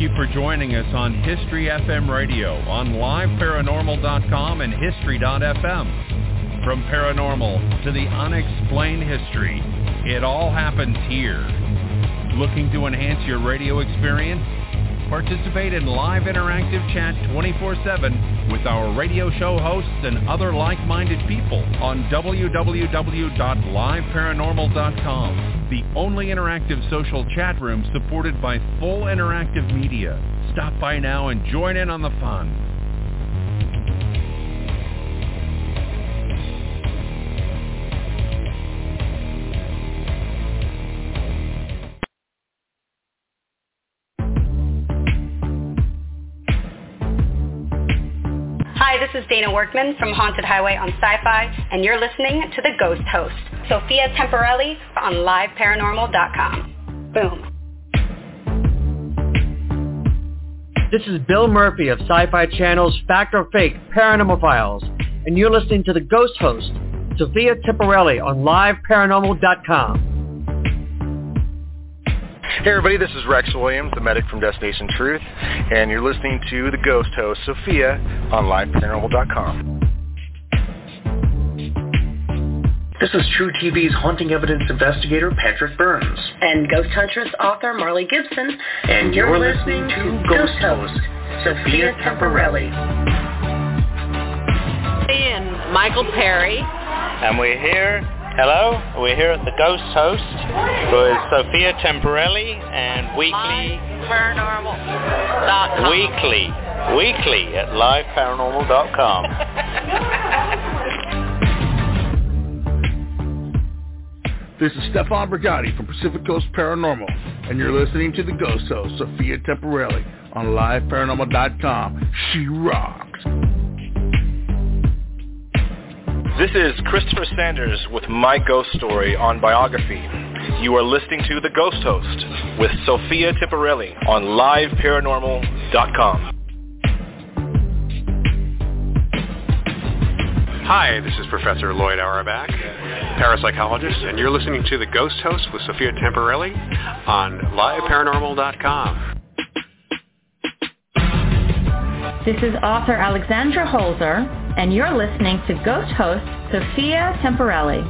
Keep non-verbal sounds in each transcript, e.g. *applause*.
Thank you for joining us on History FM Radio on liveparanormal.com and history.fm. From paranormal to the unexplained history, it all happens here. Looking to enhance your radio experience? Participate in live interactive chat 24-7 with our radio show hosts and other like-minded people on www.liveparanormal.com, the only interactive social chat room supported by full interactive media. Stop by now and join in on the fun. Workman from Haunted Highway on Sci-Fi, and you're listening to The Ghost Host, Sophia Temperilli on LiveParanormal.com. Boom. This is Bill Murphy of Sci-Fi Channel's Fact or Fake Paranormal Files, and you're listening to The Ghost Host, Sophia Temperilli on LiveParanormal.com. Hey everybody, this is Rex Williams, the medic from Destination Truth, and you're listening to the ghost host, Sophia, on LiveParanormal.com. This is True TV's haunting evidence investigator, Patrick Burns. And Ghost Huntress author, Marley Gibson. And you're, listening to Ghost Host, Sophia Temperilli. And Michael Perry. And we're here Hello, we're here at the Ghost Host with Sophia Temperilli and weekly Paranormal.com. Weekly, weekly at liveparanormal.com. This is Stefan Brigatti from Pacific Coast Paranormal, and you're listening to the Ghost Host, Sophia Temperilli, on liveparanormal.com. She rocks. This is Christopher Sanders with My Ghost Story on Biography. You are listening to The Ghost Host with Sophia Temperilli on liveparanormal.com. Hi, this is Professor Lloyd Auerbach, parapsychologist, and you're listening to The Ghost Host with Sophia Temperilli on liveparanormal.com. This is author Alexandra Holzer, and you're listening to Ghost host Sophia Temperilli.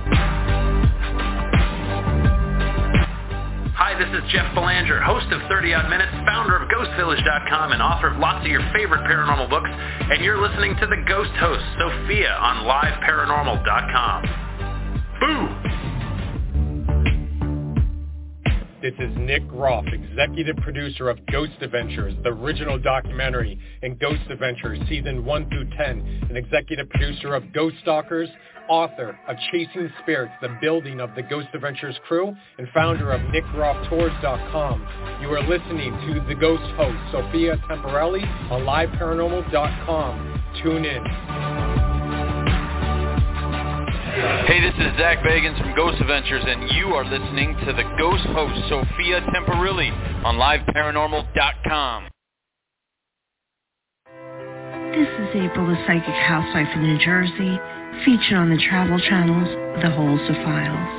Hi, this is Jeff Belanger, host of 30 Odd Minutes, founder of GhostVillage.com, and author of lots of your favorite paranormal books, and you're listening to the Ghost Host, Sophia, on LiveParanormal.com. Boo! This is Nick Groff, executive producer of Ghost Adventures, the original documentary, and Ghost Adventures Season 1 through 10, and executive producer of Ghost Stalkers, author of Chasing Spirits, the building of the Ghost Adventures crew, and founder of NickGroffTours.com. You are listening to The Ghost Host, Sophia Temperilli, on LiveParanormal.com. Tune in. Hey, this is Zak Bagans from Ghost Adventures, and you are listening to the Ghost Host, Sophia Temperilli, on LiveParanormal.com. This is April, the psychic housewife in New Jersey, featured on the travel channels, The Holzer Files.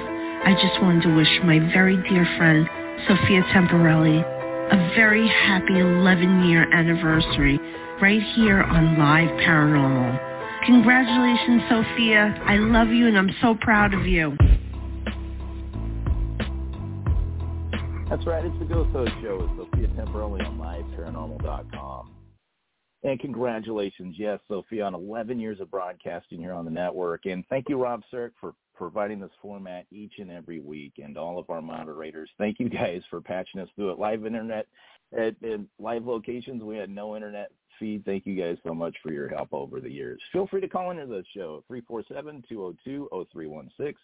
I just wanted to wish my very dear friend, Sophia Temperilli, a very happy 11-year anniversary right here on Live Paranormal. Congratulations, Sophia. I love you and I'm so proud of you. That's right. It's the Ghost Host Show with Sophia Temperilli on LiveParanormal.com. And congratulations, yes, Sophia, on 11 years of broadcasting here on the network. And thank you, Rob Cirque, for providing this format each and every week. And all of our moderators, thank you guys for patching us through it. Live internet at, at live locations, we had no internet feed. Thank you guys so much for your help over the years. Feel free to call into the show, 347-202-0316.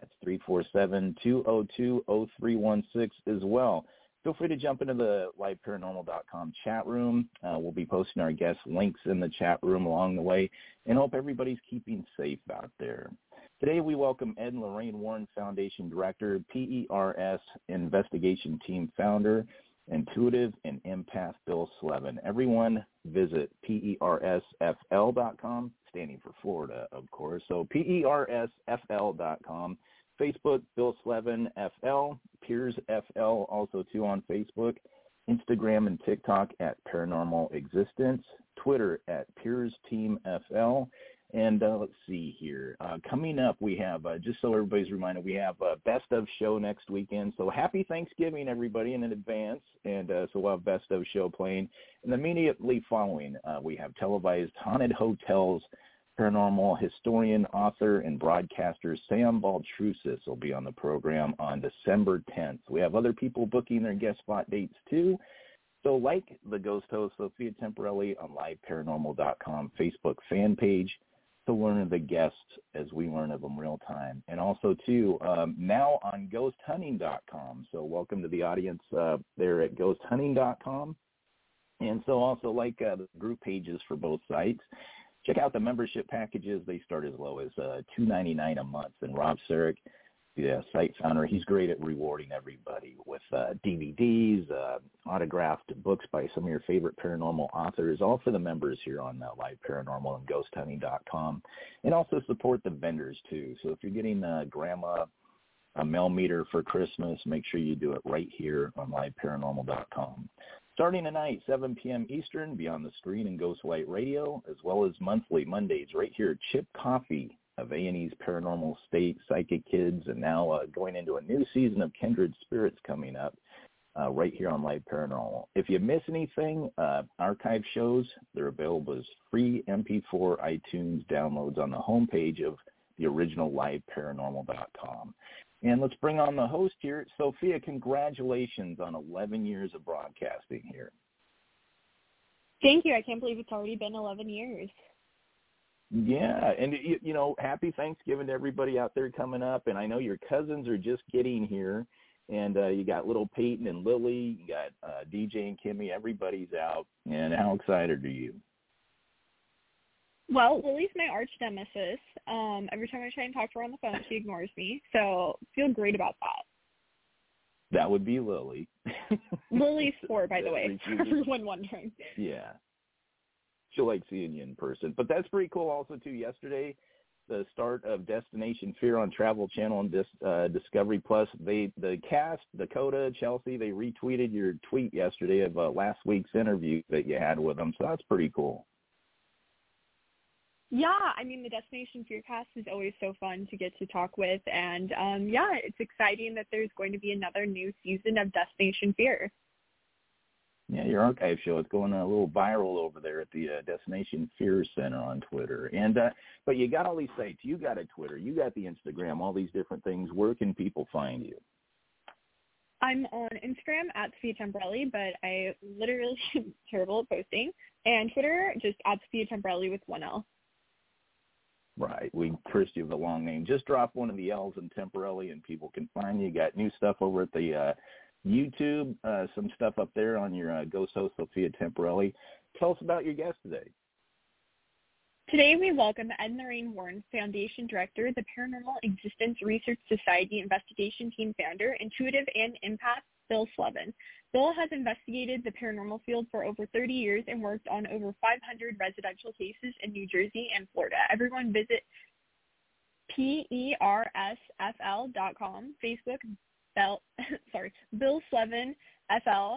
That's 347-202-0316 as well. Feel free to jump into the liveparanormal.com chat room. Uh, we'll be posting our guest links in the chat room along the way and hope everybody's keeping safe out there. Today we welcome Ed Lorraine Warren Foundation Director, PERS Investigation Team Founder, Intuitive and Empath Bill Slevin. Everyone visit PERSFL.com, standing for Florida, of course. So PERSFL.com. Facebook, Bill Slevin FL, PERS FL, also too on Facebook. Instagram and TikTok at Paranormal Existence, Twitter at PERS Team FL, and uh, let's see here. Uh, coming up, we have, uh, just so everybody's reminded, we have a Best of show next weekend. So happy Thanksgiving, everybody, in advance. And uh, so we'll have Best of show playing. And immediately following, uh, we have televised Haunted Hotels paranormal historian, author, and broadcaster Sam Baltrusis will be on the program on December 10th. We have other people booking their guest spot dates too. So like the ghost host Sophia Temperilli on liveparanormal.com Facebook fan page to learn of the guests as we learn of them real time. And also too, um, now on ghosthunting.com. So welcome to the audience uh, there at ghosthunting.com. And so also like uh, the group pages for both sites check out the membership packages. They start as low as uh, two ninety nine a month. And Rob Sarek, the uh, site founder, he's great at rewarding everybody with uh, DVDs, uh, autographed books by some of your favorite paranormal authors, all for the members here on uh, Live Paranormal and GhostHunting.com, and also support the vendors too. So if you're getting uh, grandma a Mel Meter for Christmas, make sure you do it right here on LiveParanormal.com. Starting tonight, 7 p.m. Eastern, Beyond the Screen and Ghostlight Radio, as well as monthly Mondays right here, Chip Coffey of A&E's Paranormal State, Psychic Kids, and now uh, going into a new season of Kindred Spirits coming up uh, right here on Live Paranormal. If you miss anything, uh, archive shows, they're available as free MP4 iTunes downloads on the homepage of the original liveparanormal.com. And let's bring on the host here. Sophia, congratulations on 11 years of broadcasting here. Thank you. I can't believe it's already been 11 years. Yeah, and you, you know, happy Thanksgiving to everybody out there coming up. And I know your cousins are just getting here, and uh, you got little Peyton and Lily, you got uh, DJ and Kimmy. Everybody's out, and how excited are you? Well, Lily's my arch nemesis. Um, every time I try and talk to her on the phone, she ignores me. So feel great about that. That would be Lily. *laughs* Lily's four, by the way, for *laughs* everyone wondering. Yeah. She'll like seeing you in person. But that's pretty cool also too. Yesterday, the start of Destination Fear on Travel Channel and Dis, uh, Discovery Plus. They the cast, Dakota, Chelsea, they retweeted your tweet yesterday of uh, last week's interview that you had with them. So that's pretty cool. Yeah, I mean the Destination Fearcast is always so fun to get to talk with, and um, yeah, it's exciting that there's going to be another new season of Destination Fear. Yeah, your archive show is going a little viral over there at the uh, Destination Fear Center on Twitter. And uh, but you got all these sites, you got a Twitter, you got the Instagram, all these different things. Where can people find you? I'm on Instagram at Sophia Temperilli, but I literally *laughs* am terrible at posting. And Twitter, just at Sophia Temperilli with one L. Right. We cursed you with a long name. Just drop one of the L's in Temperilli and people can find you. Got new stuff over at the uh, YouTube, uh, some stuff up there on your uh, Ghost host, Sophia Temperilli. Tell us about your guest today. Today we welcome Ed and Lorraine Warren, Foundation Director, the Paranormal Existence Research Society Investigation Team Founder, Intuitive and Empath, Bill Slevin. Bill has investigated the paranormal field for over 30 years and worked on over 500 residential cases in New Jersey and Florida. Everyone visit persfl.com, Facebook, Bell, *laughs* sorry, Bill Slevin FL,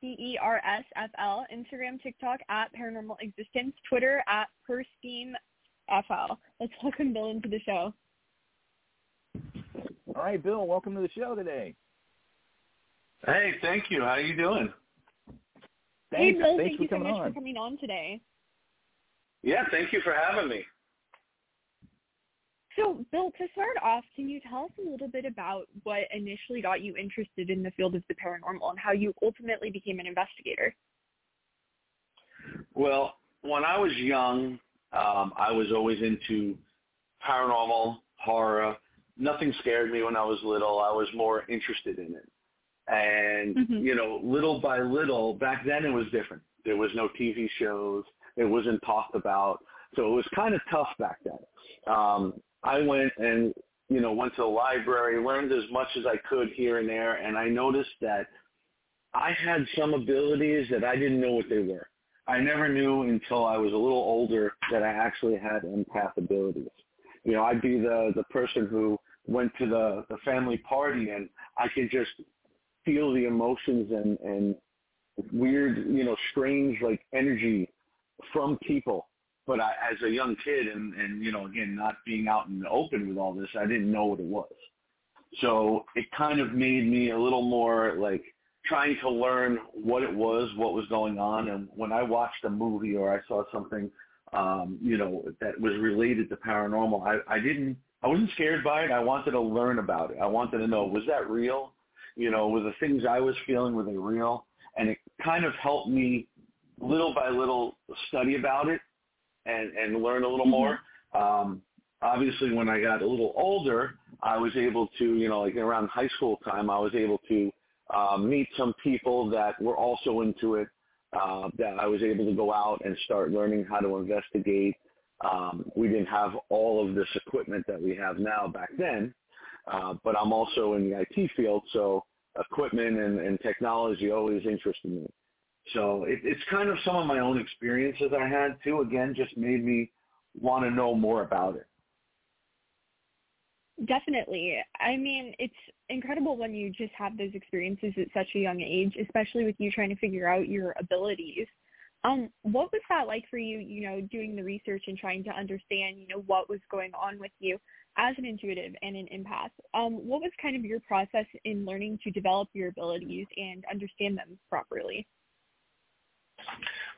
P-E-R-S-F-L, Instagram, TikTok at Paranormal Existence, Twitter at PERSteam FL. Let's welcome Bill into the show. All right, Bill, welcome to the show today. Hey, thank you. How are you doing? Hey, Bill, thanks thank for you so coming much on. for coming on today. Yeah, thank you for having me. So, Bill, to start off, can you tell us a little bit about what initially got you interested in the field of the paranormal and how you ultimately became an investigator? Well, when I was young, um, I was always into paranormal, horror. Nothing scared me when I was little. I was more interested in it. And, Mm-hmm. you know, little by little, back then it was different. There was no TV shows. It wasn't talked about. So it was kind of tough back then. Um, I went and, you know, went to the library, learned as much as I could here and there, and I noticed that I had some abilities that I didn't know what they were. I never knew until I was a little older that I actually had empath abilities. You know, I'd be the the person who went to the the family party and I could just feel the emotions and and weird, you know, strange like energy from people. But I, as a young kid, and and you know, again, not being out in the open with all this, I didn't know what it was. So it kind of made me a little more like trying to learn what it was, what was going on. And when I watched a movie or I saw something, um, you know, that was related to paranormal, I, I didn't, I wasn't scared by it. I wanted to learn about it. I wanted to know, was that real? You know, were the things I was feeling, were they real? And it kind of helped me little by little study about it and, and learn a little mm-hmm. more. Um, obviously when I got a little older, I was able to, you know, like around high school time, I was able to uh, meet some people that were also into it. Uh, that I was able to go out and start learning how to investigate. Um, we didn't have all of this equipment that we have now back then, uh, but I'm also in the IT field, so equipment and, and technology always interested me. So it, it's kind of some of my own experiences I had too. Again, just made me want to know more about it. Definitely. I mean, it's incredible when you just have those experiences at such a young age, especially with you trying to figure out your abilities. Um, what was that like for you, you know, doing the research and trying to understand, you know, what was going on with you as an intuitive and an empath? Um, what was kind of your process in learning to develop your abilities and understand them properly?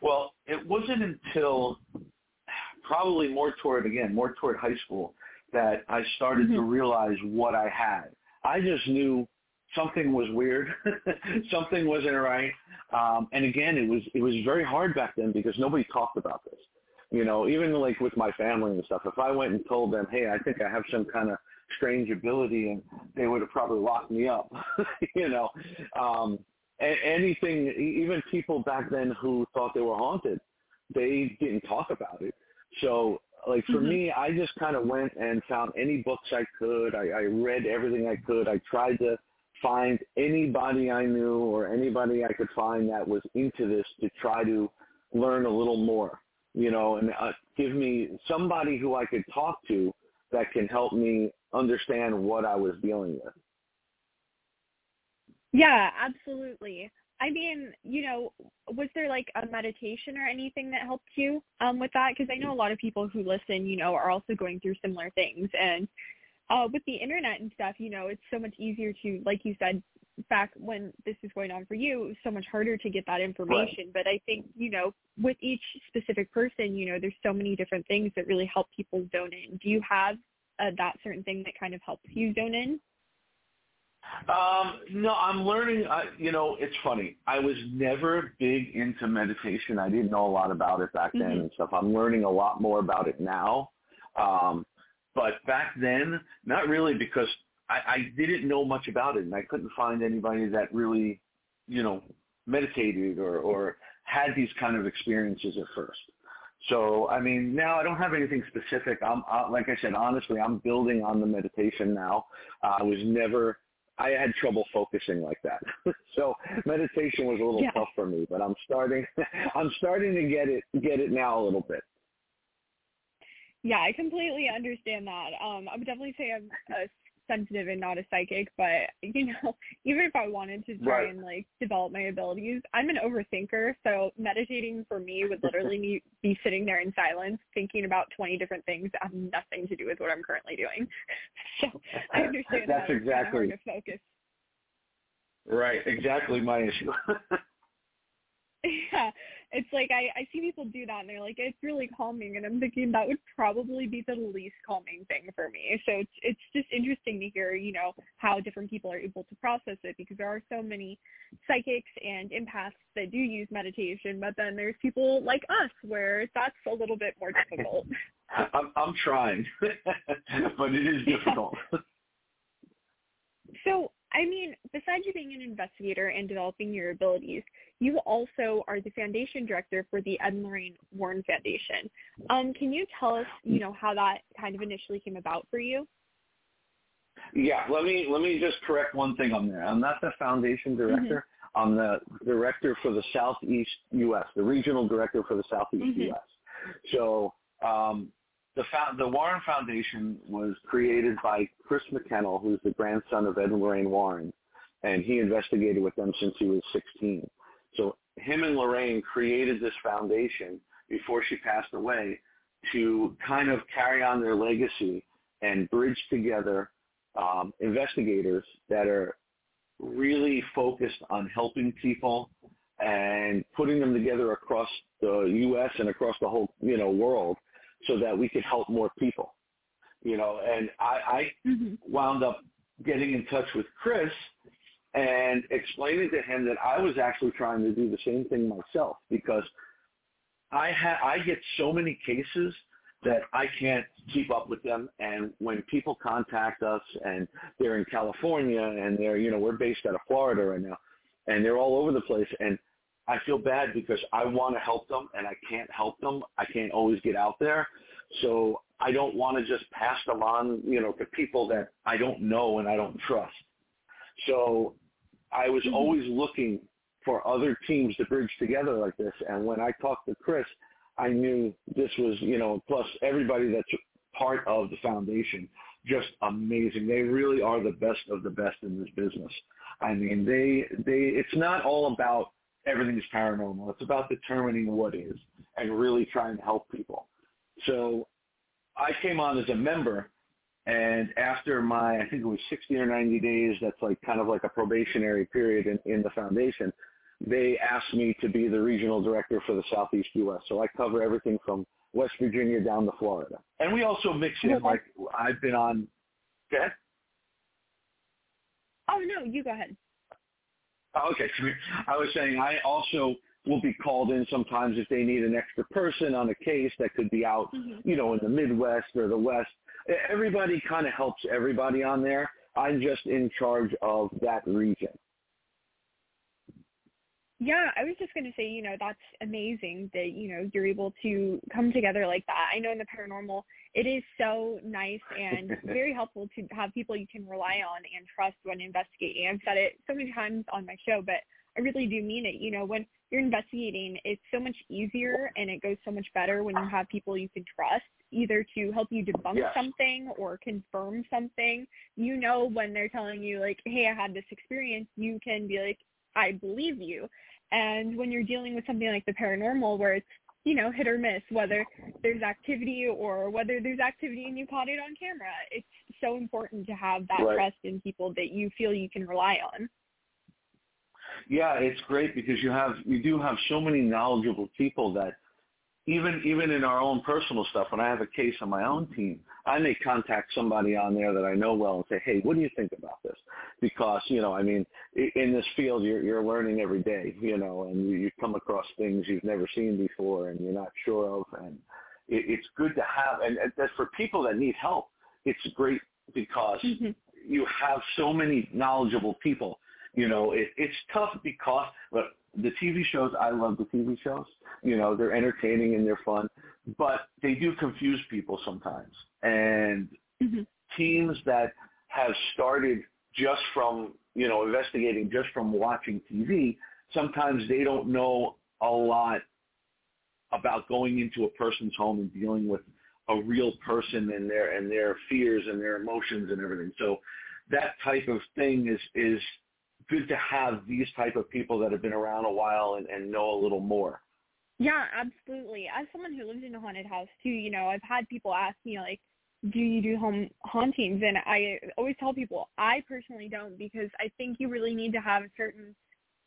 Well, it wasn't until probably more toward, again, more toward high school that I started mm-hmm. to realize what I had. I just knew something was weird, *laughs* something wasn't right. Um, and again, it was it was very hard back then because nobody talked about this. You know, even like with my family and stuff. If I went and told them, "Hey, I think I have some kind of strange ability," and they would have probably locked me up. *laughs* you know, um, anything. Even people back then who thought they were haunted, they didn't talk about it. So like for mm-hmm. me, I just kind of went and found any books I could. I, I read everything I could. I tried to find anybody I knew or anybody I could find that was into this to try to learn a little more, you know, and uh, give me somebody who I could talk to that can help me understand what I was dealing with. Yeah, absolutely. I mean, you know, was there like a meditation or anything that helped you um, with that? Because I know a lot of people who listen, you know, are also going through similar things. And uh, with the internet and stuff, you know, it's so much easier to, like you said, back when this is going on for you, it was so much harder to get that information. Right. But I think, you know, with each specific person, you know, there's so many different things that really help people zone in. Do you have uh, that certain thing that kind of helps you zone in? Um, no, I'm learning. Uh, you know, it's funny. I was never big into meditation. I didn't know a lot about it back then mm-hmm. and stuff. I'm learning a lot more about it now. Um, but back then, not really because I, I didn't know much about it and I couldn't find anybody that really, you know, meditated or, or had these kind of experiences at first. So, I mean, now I don't have anything specific. I'm, uh, like I said, honestly, I'm building on the meditation now. Uh, I was never I had trouble focusing like that. *laughs* so meditation was a little yeah. tough for me, but I'm starting *laughs* I'm starting to get it get it now a little bit. Yeah, I completely understand that. Um, I would definitely say I'm a sensitive and not a psychic, but you know, *laughs* even if I wanted to try right. and like develop my abilities, I'm an overthinker. So meditating for me would literally be sitting there in silence, thinking about 20 different things that have nothing to do with what I'm currently doing. *laughs* So I understand that's that exactly hard to focus. Right, exactly my issue. *laughs* yeah, it's like I, I see people do that and they're like it's really calming and I'm thinking that would probably be the least calming thing for me. So it's it's just interesting to hear, you know, how different people are able to process it because there are so many psychics and empaths that do use meditation, but then there's people like us where that's a little bit more difficult. *laughs* I'm I'm trying. *laughs* but it is *laughs* difficult. so I mean, besides you being an investigator and developing your abilities, you also are the foundation director for the Ed and Lorraine Warren Foundation. Um, can you tell us, you know, how that kind of initially came about for you? Yeah, let me let me just correct one thing on there. I'm not the foundation director. Mm-hmm. I'm the director for the Southeast U.S., the regional director for the Southeast mm-hmm. U.S. So um, the the Warren Foundation was created by Chris McKinnell, who's the grandson of Ed and Lorraine Warren, and he investigated with them since he was 16. So him and Lorraine created this foundation before she passed away to kind of carry on their legacy and bridge together um, investigators that are really focused on helping people and putting them together across the U.S. and across the whole you know world so that we could help more people. You know, and I, I mm-hmm. wound up getting in touch with Chris and explaining to him that I was actually trying to do the same thing myself because I ha- I get so many cases that I can't keep up with them. And when people contact us and they're in California and they're, you know, we're based out of Florida right now and they're all over the place and I feel bad because I want to help them and I can't help them. I can't always get out there. So I don't want to just pass them on, you know, to people that I don't know and I don't trust. So I was mm-hmm. always looking for other teams to bridge together like this. And when I talked to Chris, I knew this was, you know, plus everybody that's part of the foundation, just amazing. They really are the best of the best in this business. I mean, they, they, it's not all about everything's paranormal. It's about determining what is and really trying to help people. So I came on as a member and after my, I think it was 60 or 90 days, that's like kind of like a probationary period in, in the foundation, they asked me to be the regional director for the Southeast U.S. So I cover everything from West Virginia down to Florida. And we also mix in, like, I've been on, okay? Oh, no, you go ahead. Oh, okay. *laughs* I was saying I also will be called in sometimes if they need an extra person on a case that could be out, mm-hmm. you know, in the Midwest or the West. Everybody kind of helps everybody on there. I'm just in charge of that region. Yeah, I was just going to say, you know, that's amazing that, you know, you're able to come together like that. I know in the paranormal, it is so nice and *laughs* very helpful to have people you can rely on and trust when investigating. I've said it so many times on my show, but I really do mean it. You know, when you're investigating, it's so much easier and it goes so much better when you have people you can trust either to help you debunk yes. something or confirm something. You know when they're telling you like, "Hey, I had this experience," you can be like, "I believe you." And when you're dealing with something like the paranormal where it's, you know, hit or miss, whether there's activity or whether there's activity and you caught it on camera, it's so important to have that right. trust in people that you feel you can rely on. Yeah, it's great because you have you do have so many knowledgeable people that even even in our own personal stuff, when I have a case on my own team, I may contact somebody on there that I know well and say, "Hey, what do you think about this?" Because you know, I mean, in this field, you're you're learning every day, you know, and you, you come across things you've never seen before and you're not sure of, and it, it's good to have. And that's for people that need help. It's great because mm-hmm. you have so many knowledgeable people. You know, it, it's tough because, but the TV shows, I love the TV shows. You know, they're entertaining and they're fun, but they do confuse people sometimes. And mm-hmm. teams that have started just from, you know, investigating just from watching TV, sometimes they don't know a lot about going into a person's home and dealing with a real person and their and their fears and their emotions and everything. So that type of thing is is good to have these type of people that have been around a while and, and know a little more. Yeah, absolutely. As someone who lives in a haunted house too, you know, I've had people ask me like, do you do home hauntings? And I always tell people I personally don't because I think you really need to have a certain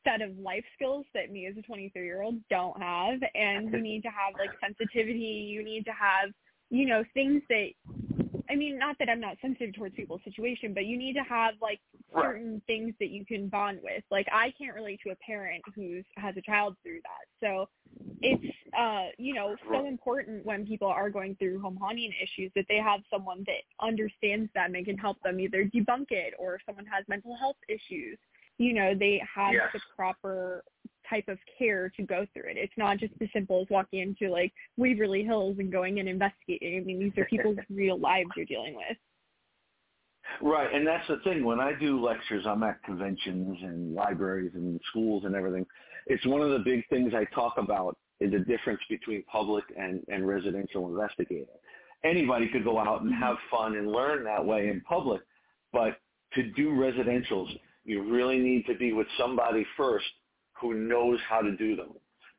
set of life skills that me as a 23 year old don't have. And you *laughs* need to have like sensitivity. You need to have, you know, things that I mean, not that I'm not sensitive towards people's situation, but you need to have like certain right. things that you can bond with. Like I can't relate to a parent who has a child through that. So it's uh, you know, so important when people are going through home haunting issues that they have someone that understands them and can help them either debunk it or if someone has mental health issues, you know, they have yes. the proper type of care to go through it. It's not just as simple as walking into like Waverly Hills and going and investigating. I mean, these are people's *laughs* real lives you're dealing with. Right, and that's the thing. When I do lectures, I'm at conventions and libraries and schools and everything. It's one of the big things I talk about is the difference between public and, and residential investigating. Anybody could go out and mm-hmm. have fun and learn that way in public, but to do residentials, you really need to be with somebody first who knows how to do them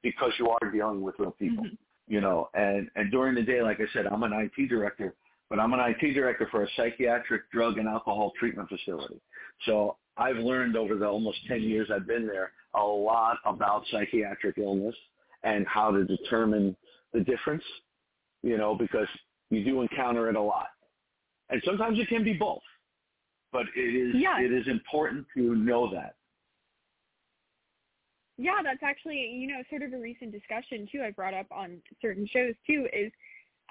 because you are dealing with real people, mm-hmm. you know. And and during the day, like I said, I'm an IT director, but I'm an IT director for a psychiatric drug and alcohol treatment facility. So I've learned over the almost 10 years I've been there a lot about psychiatric illness and how to determine the difference, you know, because you do encounter it a lot. And sometimes it can be both. But it is yeah. it is important to know that. Yeah, that's actually, you know, sort of a recent discussion too I brought up on certain shows too is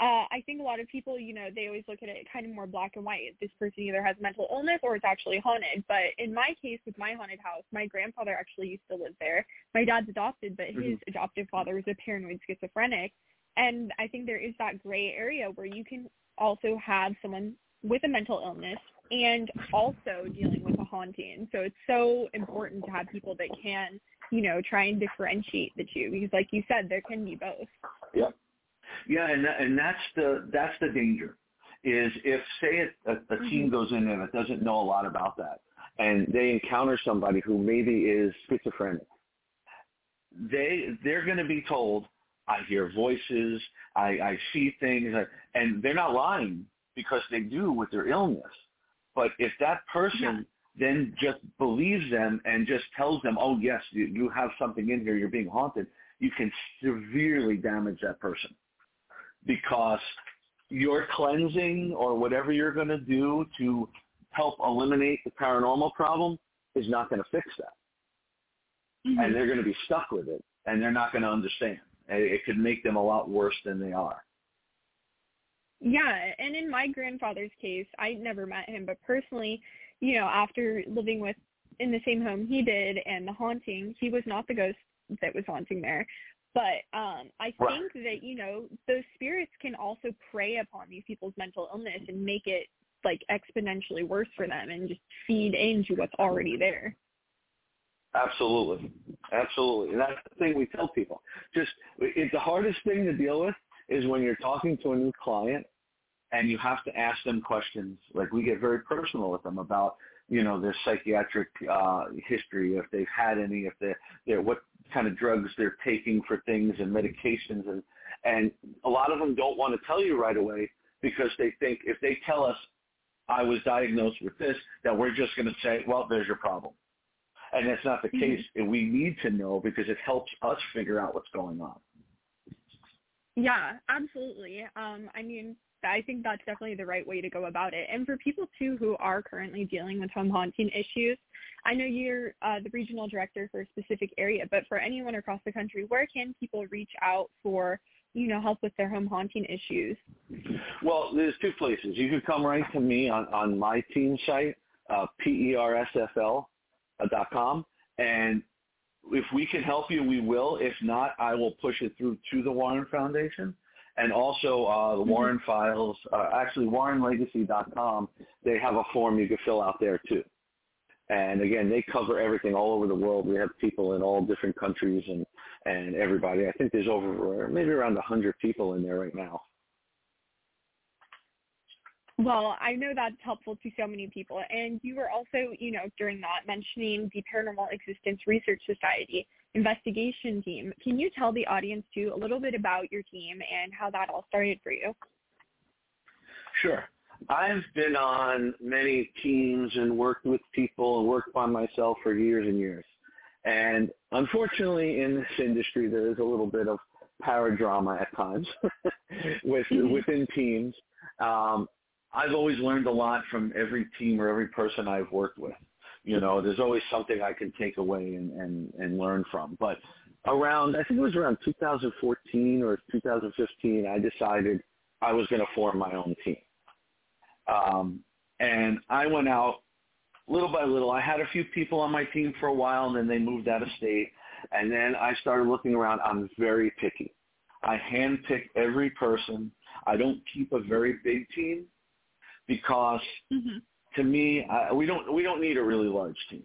uh, I think a lot of people, you know, they always look at it kind of more black and white. This person either has mental illness or it's actually haunted. But in my case, with my haunted house, my grandfather actually used to live there. My dad's adopted, but his mm-hmm. adoptive father was a paranoid schizophrenic. And I think there is that gray area where you can also have someone with a mental illness and also dealing with a haunting. So it's so important to have people that can, you know, try and differentiate the two because like you said, there can be both. Yeah. Yeah, and that, and that's the that's the danger is if say a, a, team mm-hmm. goes in and it doesn't know a lot about that and they encounter somebody who maybe is schizophrenic, they they're going to be told, I hear voices, I, I see things, and they're not lying because they do with their illness. But if that person. Then just believes them and just tells them, oh yes, you, you have something in here, you're being haunted, you can severely damage that person because your cleansing or whatever you're going to do to help eliminate the paranormal problem is not going to fix that. Mm-hmm. And they're going to be stuck with it and they're not going to understand. It could make them a lot worse than they are. Yeah, and in my grandfather's case, I never met him, but personally, you know, after living with in the same home he did and the haunting, he was not the ghost that was haunting there. But um, I think that you know those spirits can also prey upon these people's mental illness and make it like exponentially worse for them and just feed into what's already there. Absolutely, absolutely, and that's the thing we tell people. Just it's the hardest thing to deal with is when you're talking to a new client and you have to ask them questions. Like we get very personal with them about you know their psychiatric uh, history, if they've had any, if they're, they're what kind of drugs they're taking for things and medications and and a lot of them don't want to tell you right away because they think if they tell us I was diagnosed with this that we're just going to say well there's your problem and that's not the mm-hmm. case we need to know because it helps us figure out what's going on yeah absolutely um I mean I think that's definitely the right way to go about it. And for people too who are currently dealing with home haunting issues, I know you're uh, the regional director for a specific area, but for anyone across the country, where can people reach out for you know help with their home haunting issues? Well, there's two places. You can come right to me on on my team site, uh, persfl dot com, and if we can help you, we will. If not, I will push it through to the Warren Foundation and also uh, the mm-hmm. Warren files, uh, actually warrenlegacy.com, they have a form you can fill out there too. And again, they cover everything all over the world. We have people in all different countries and, and everybody. I think there's over maybe around 100 people in there right now. Well, I know that's helpful to so many people. And you were also, you know, during that mentioning the Paranormal Existence Research Society investigation team. Can you tell the audience too a little bit about your team and how that all started for you? Sure. I've been on many teams and worked with people and worked by myself for years and years. And unfortunately in this industry there is a little bit of paradrama at times *laughs* with mm-hmm. within teams. Um, I've always learned a lot from every team or every person I've worked with you know, there's always something I can take away and, and, and learn from. But around, I think it was around 2014 or 2015, I decided I was going to form my own team. Um, and I went out little by little. I had a few people on my team for a while, and then they moved out of state. And then I started looking around. I'm very picky. I handpick every person. I don't keep a very big team because mm-hmm to me, uh, we don't we don't need a really large team,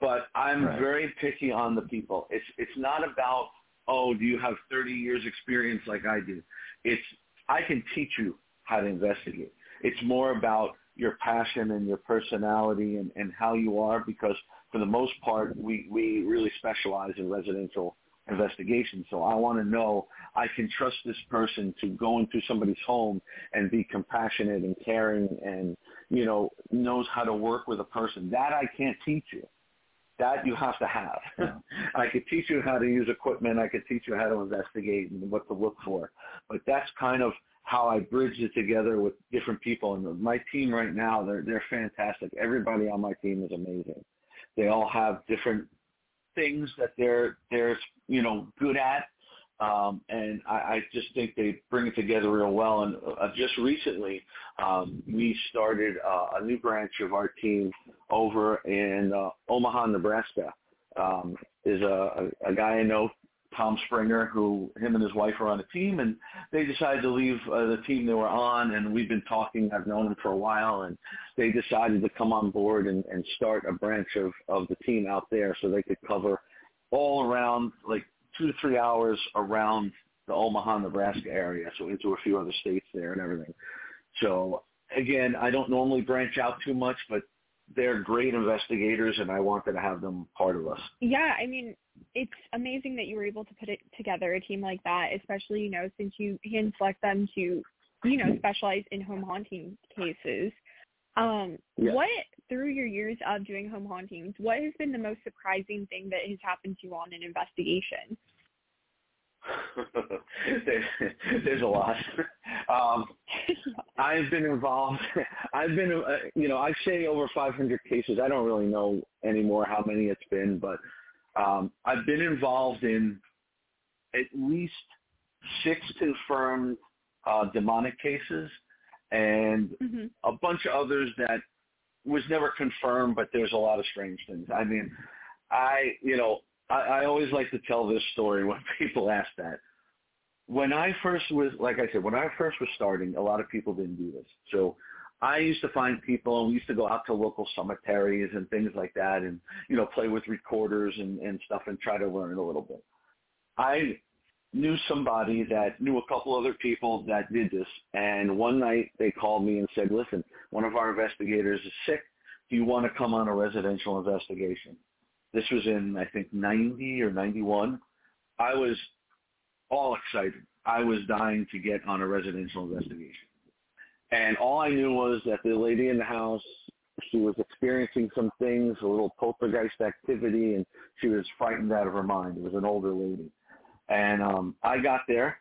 but I'm right. very picky on the people. It's it's not about oh, do you have 30 years experience like I do? It's I can teach you how to investigate. It's more about your passion and your personality and, and how you are because for the most part, we, we really specialize in residential investigation. So I want to know I can trust this person to go into somebody's home and be compassionate and caring and, you know, knows how to work with a person. That I can't teach you. That you have to have. *laughs* I could teach you how to use equipment. I could teach you how to investigate and what to look for. But that's kind of how I bridge it together with different people. And my team right now, they're they're fantastic. Everybody on my team is amazing. They all have different things that they're they're you know good at, um, and I, I just think they bring it together real well. And uh, just recently, um, we started uh, a new branch of our team over in uh, Omaha, Nebraska. Um, is a, a, a guy I know, Tom Springer, who him and his wife are on a team, and they decided to leave uh, the team they were on, and we've been talking. I've known him for a while, and they decided to come on board and, and start a branch of of the team out there, so they could cover all around, like two to three hours around the Omaha, Nebraska area, so into a few other states there and everything. So again, I don't normally branch out too much, but they're great investigators, and I wanted to have them part of us. Yeah, I mean, it's amazing that you were able to put it together a team like that, especially you know since you hand select them to you know specialize in home haunting cases. Um, yeah. What through your years of doing home hauntings, what has been the most surprising thing that has happened to you on an investigation? *laughs* there's a lot. *laughs* Um, I've been involved. *laughs* I've been, uh, you know, I say over 500 cases. I don't really know anymore how many it's been, but um, I've been involved in at least six confirmed uh, demonic cases and mm-hmm. a bunch of others that was never confirmed, but there's a lot of strange things. I mean, I, you know, I, I always like to tell this story when *laughs* people ask that. When I first was, like I said, when I first was starting, a lot of people didn't do this. So I used to find people, and we used to go out to local cemeteries and things like that, and you know, play with recorders and, and stuff, and try to learn a little bit. I knew somebody that knew a couple other people that did this, and one night they called me and said, "Listen, one of our investigators is sick. Do you want to come on a residential investigation?" This was in I think 90 or 91. I was all excited. I was dying to get on a residential investigation. And all I knew was that the lady in the house, she was experiencing some things, a little poltergeist activity, and she was frightened out of her mind. It was an older lady. And um, I got there,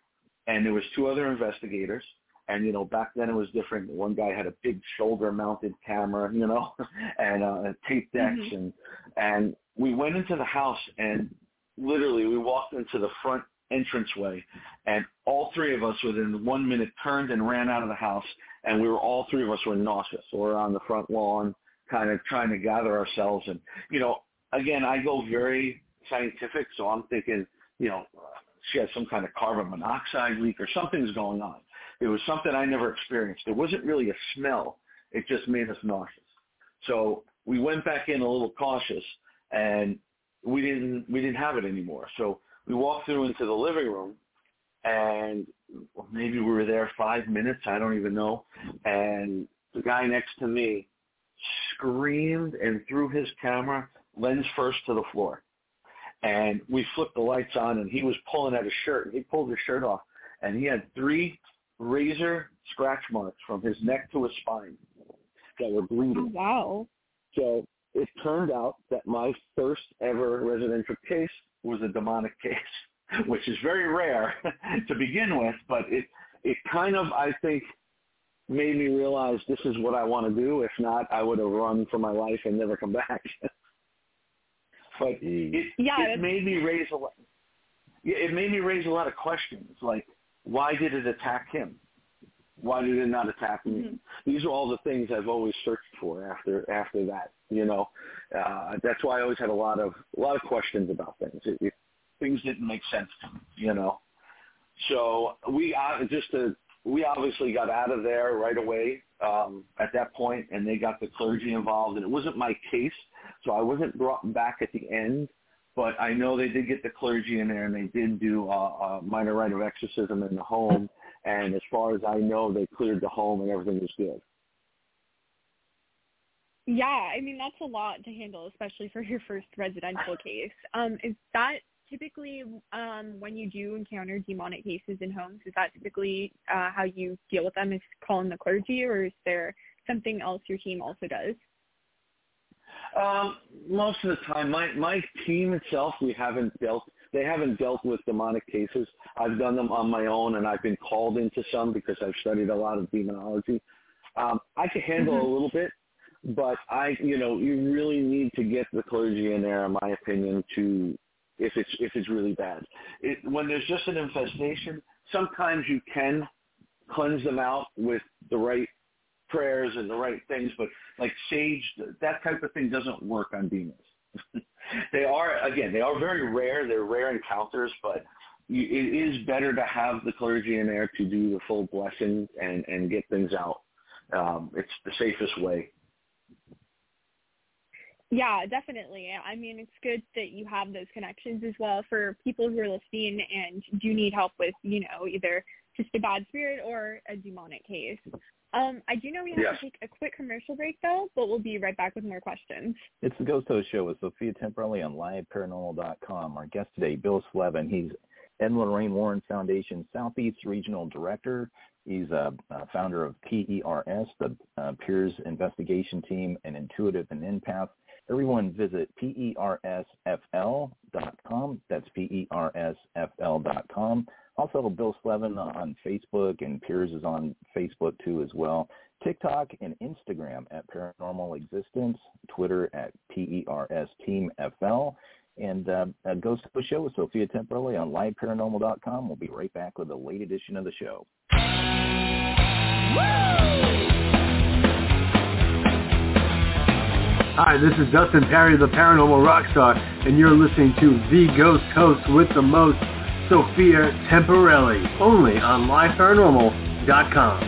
and there was two other investigators. And you know, back then it was different. One guy had a big shoulder-mounted camera, you know, *laughs* and uh, tape decks, mm-hmm. and and we went into the house, and literally we walked into the front entranceway, and all three of us within one minute turned and ran out of the house, and we were all three of us were nauseous. So we're on the front lawn, kind of trying to gather ourselves, and you know, again, I go very scientific, so I'm thinking, you know, she had some kind of carbon monoxide leak or something's going on. It was something I never experienced. It wasn't really a smell. It just made us nauseous. So we went back in a little cautious, and we didn't we didn't have it anymore. So we walked through into the living room, and maybe we were there five minutes. I don't even know. And the guy next to me screamed and threw his camera lens first to the floor. And we flipped the lights on, and he was pulling at his shirt. And he pulled his shirt off, and he had three razor scratch marks from his neck to his spine that were bleeding. Oh, wow. So it turned out that my first ever residential case was a demonic case, *laughs* which is very rare *laughs* to begin with, but it it kind of I think made me realize this is what I want to do. If not, I would have run for my life and never come back. *laughs* but it yeah, it made me raise a lot. It made me raise a lot of questions, like why did it attack him? Why did it not attack me? Mm-hmm. These are all the things I've always searched for after after that. You know, uh, that's why I always had a lot of a lot of questions about things. It, it, things didn't make sense to me. You know, so we uh, just to, we obviously got out of there right away um, at that point, and they got the clergy involved. And it wasn't my case, so I wasn't brought back at the end. But I know they did get the clergy in there, and they did do uh, a minor rite of exorcism in the home. And as far as I know, they cleared the home and everything was good. Yeah, I mean that's a lot to handle, especially for your first residential *laughs* case. Um, is that typically um, when you do encounter demonic cases in homes? Is that typically uh, how you deal with them? Is calling the clergy, or is there something else your team also does? Um, most of the time, my my team itself, we haven't dealt. They haven't dealt with demonic cases. I've done them on my own, and I've been called into some because I've studied a lot of demonology. Um, I can handle mm-hmm. a little bit, but I, you know, you really need to get the clergy in there, in my opinion, to if it's if it's really bad. It, when there's just an infestation, sometimes you can cleanse them out with the right prayers and the right things, but like sage, that type of thing doesn't work on demons. *laughs* they are again, they are very rare. They're rare encounters, but you, it is better to have the clergy in there to do the full blessing and and get things out. Um, it's the safest way. Yeah, definitely. I mean, it's good that you have those connections as well for people who are listening and do need help with, you know, either just a bad spirit or a demonic case. Um, I do know we have yes. to take a quick commercial break though, but we'll be right back with more questions. It's the Ghost Host Show with Sophia Temperilli on LiveParanormal.com. Our guest today, Bill Slevin. He's Ed Lorraine Warren Foundation Southeast Regional Director. He's a, a founder of PERS, the uh, PERS Investigation Team, and Intuitive and Empath. Everyone visit PERSFL.com. That's PERSFL.com. Also, Bill Slevin on Facebook, and PERS is on Facebook too as well. TikTok and Instagram at Paranormal Existence, Twitter at PERS Team FL, and uh, Ghost of the Show with Sophia Temperilli on LiveParanormal.com. We'll be right back with a late edition of the show. Hi, this is Dustin Perry, the Paranormal Rockstar, and you're listening to The Ghost Host with the most Sophia Temperilli, only on LiveParanormal.com.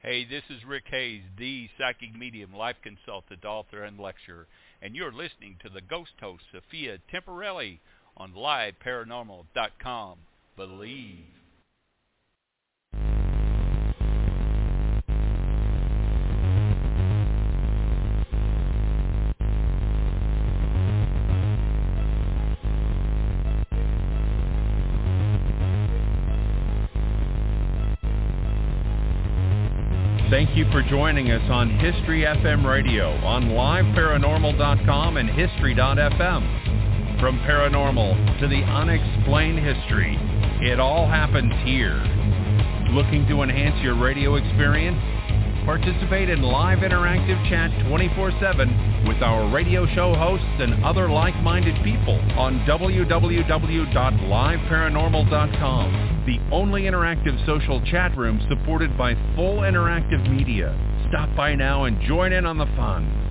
Hey, this is Rick Hayes, the psychic medium, life consultant, author, and lecturer, and you're listening to the ghost host, Sophia Temperilli, on LiveParanormal.com. Believe. For joining us on History FM Radio on liveparanormal.com and history.fm. From paranormal to the unexplained history, it all happens here. Looking to enhance your radio experience? Participate in live interactive chat 24-7 with our radio show hosts and other like-minded people on www.liveparanormal.com, the only interactive social chat room supported by full interactive media. Stop by now and join in on the fun.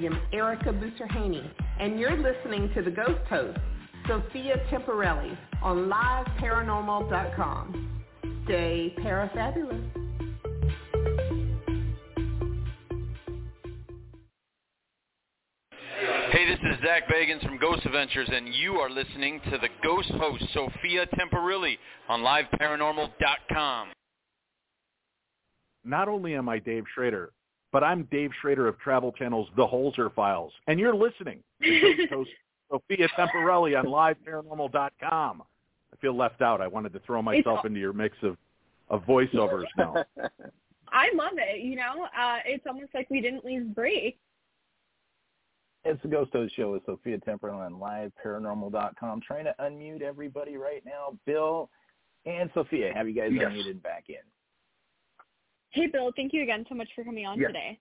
Medium Erica Buterhaney, and you're listening to the Ghost Host, Sophia Temperilli, on LiveParanormal.com. Stay parafabulous. Hey, this is Zak Bagans from Ghost Adventures, and you are listening to the Ghost Host, Sophia Temperilli, on LiveParanormal.com. Not only am I Dave Schrader, but I'm Dave Schrader of Travel Channel's The Holzer Files, and you're listening to host *laughs* Sophia Temperilli on LiveParanormal.com. I feel left out. I wanted to throw myself into your mix of, of voiceovers now. *laughs* I love it. You know, uh, it's almost like we didn't leave break. It's the Ghost Host Show with Sophia Temperilli on LiveParanormal.com. Trying to unmute everybody right now. Bill and Sophia, have you guys yes. unmuted back in? Hey, Bill. Thank you again so much for coming on yes. today.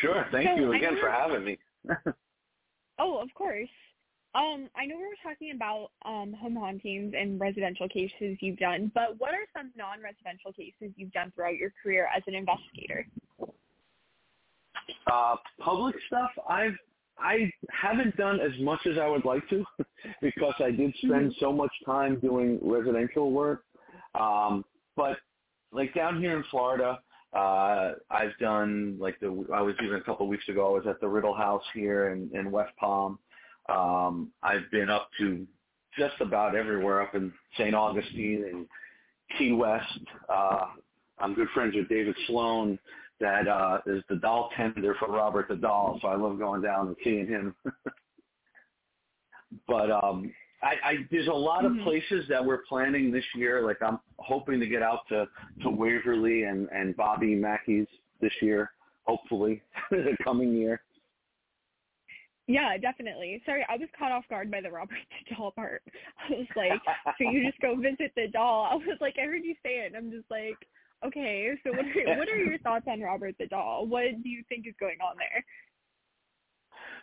Sure. Thank so you again for having me. *laughs* oh, of course. Um, I know we were talking about um, home hauntings and residential cases you've done, but what are some non-residential cases you've done throughout your career as an investigator? Uh, public stuff, I've I haven't done as much as I would like to *laughs* because I did spend mm-hmm. so much time doing residential work. Um, but like down here in Florida, uh, I've done like the. I was even a couple of weeks ago. I was at the Riddle House here in, in West Palm. Um, I've been up to just about everywhere up in St. Augustine and Key West. Uh, I'm good friends with David Sloan, that uh, is the doll tender for Robert the Doll. So I love going down and seeing him. *laughs* but um, I, I there's a lot Mm-hmm. of places that we're planning this year. Like I'm hoping to get out to to Waverly and and Bobby Mackey's this year. Hopefully, *laughs* the coming year. Yeah, definitely. Sorry, I was caught off guard by the Robert the *laughs* Doll part. I was like, so you just go *laughs* visit the doll. I was like, I heard you say it, and I'm just like, okay. So what are what are your thoughts on Robert the Doll? What do you think is going on there?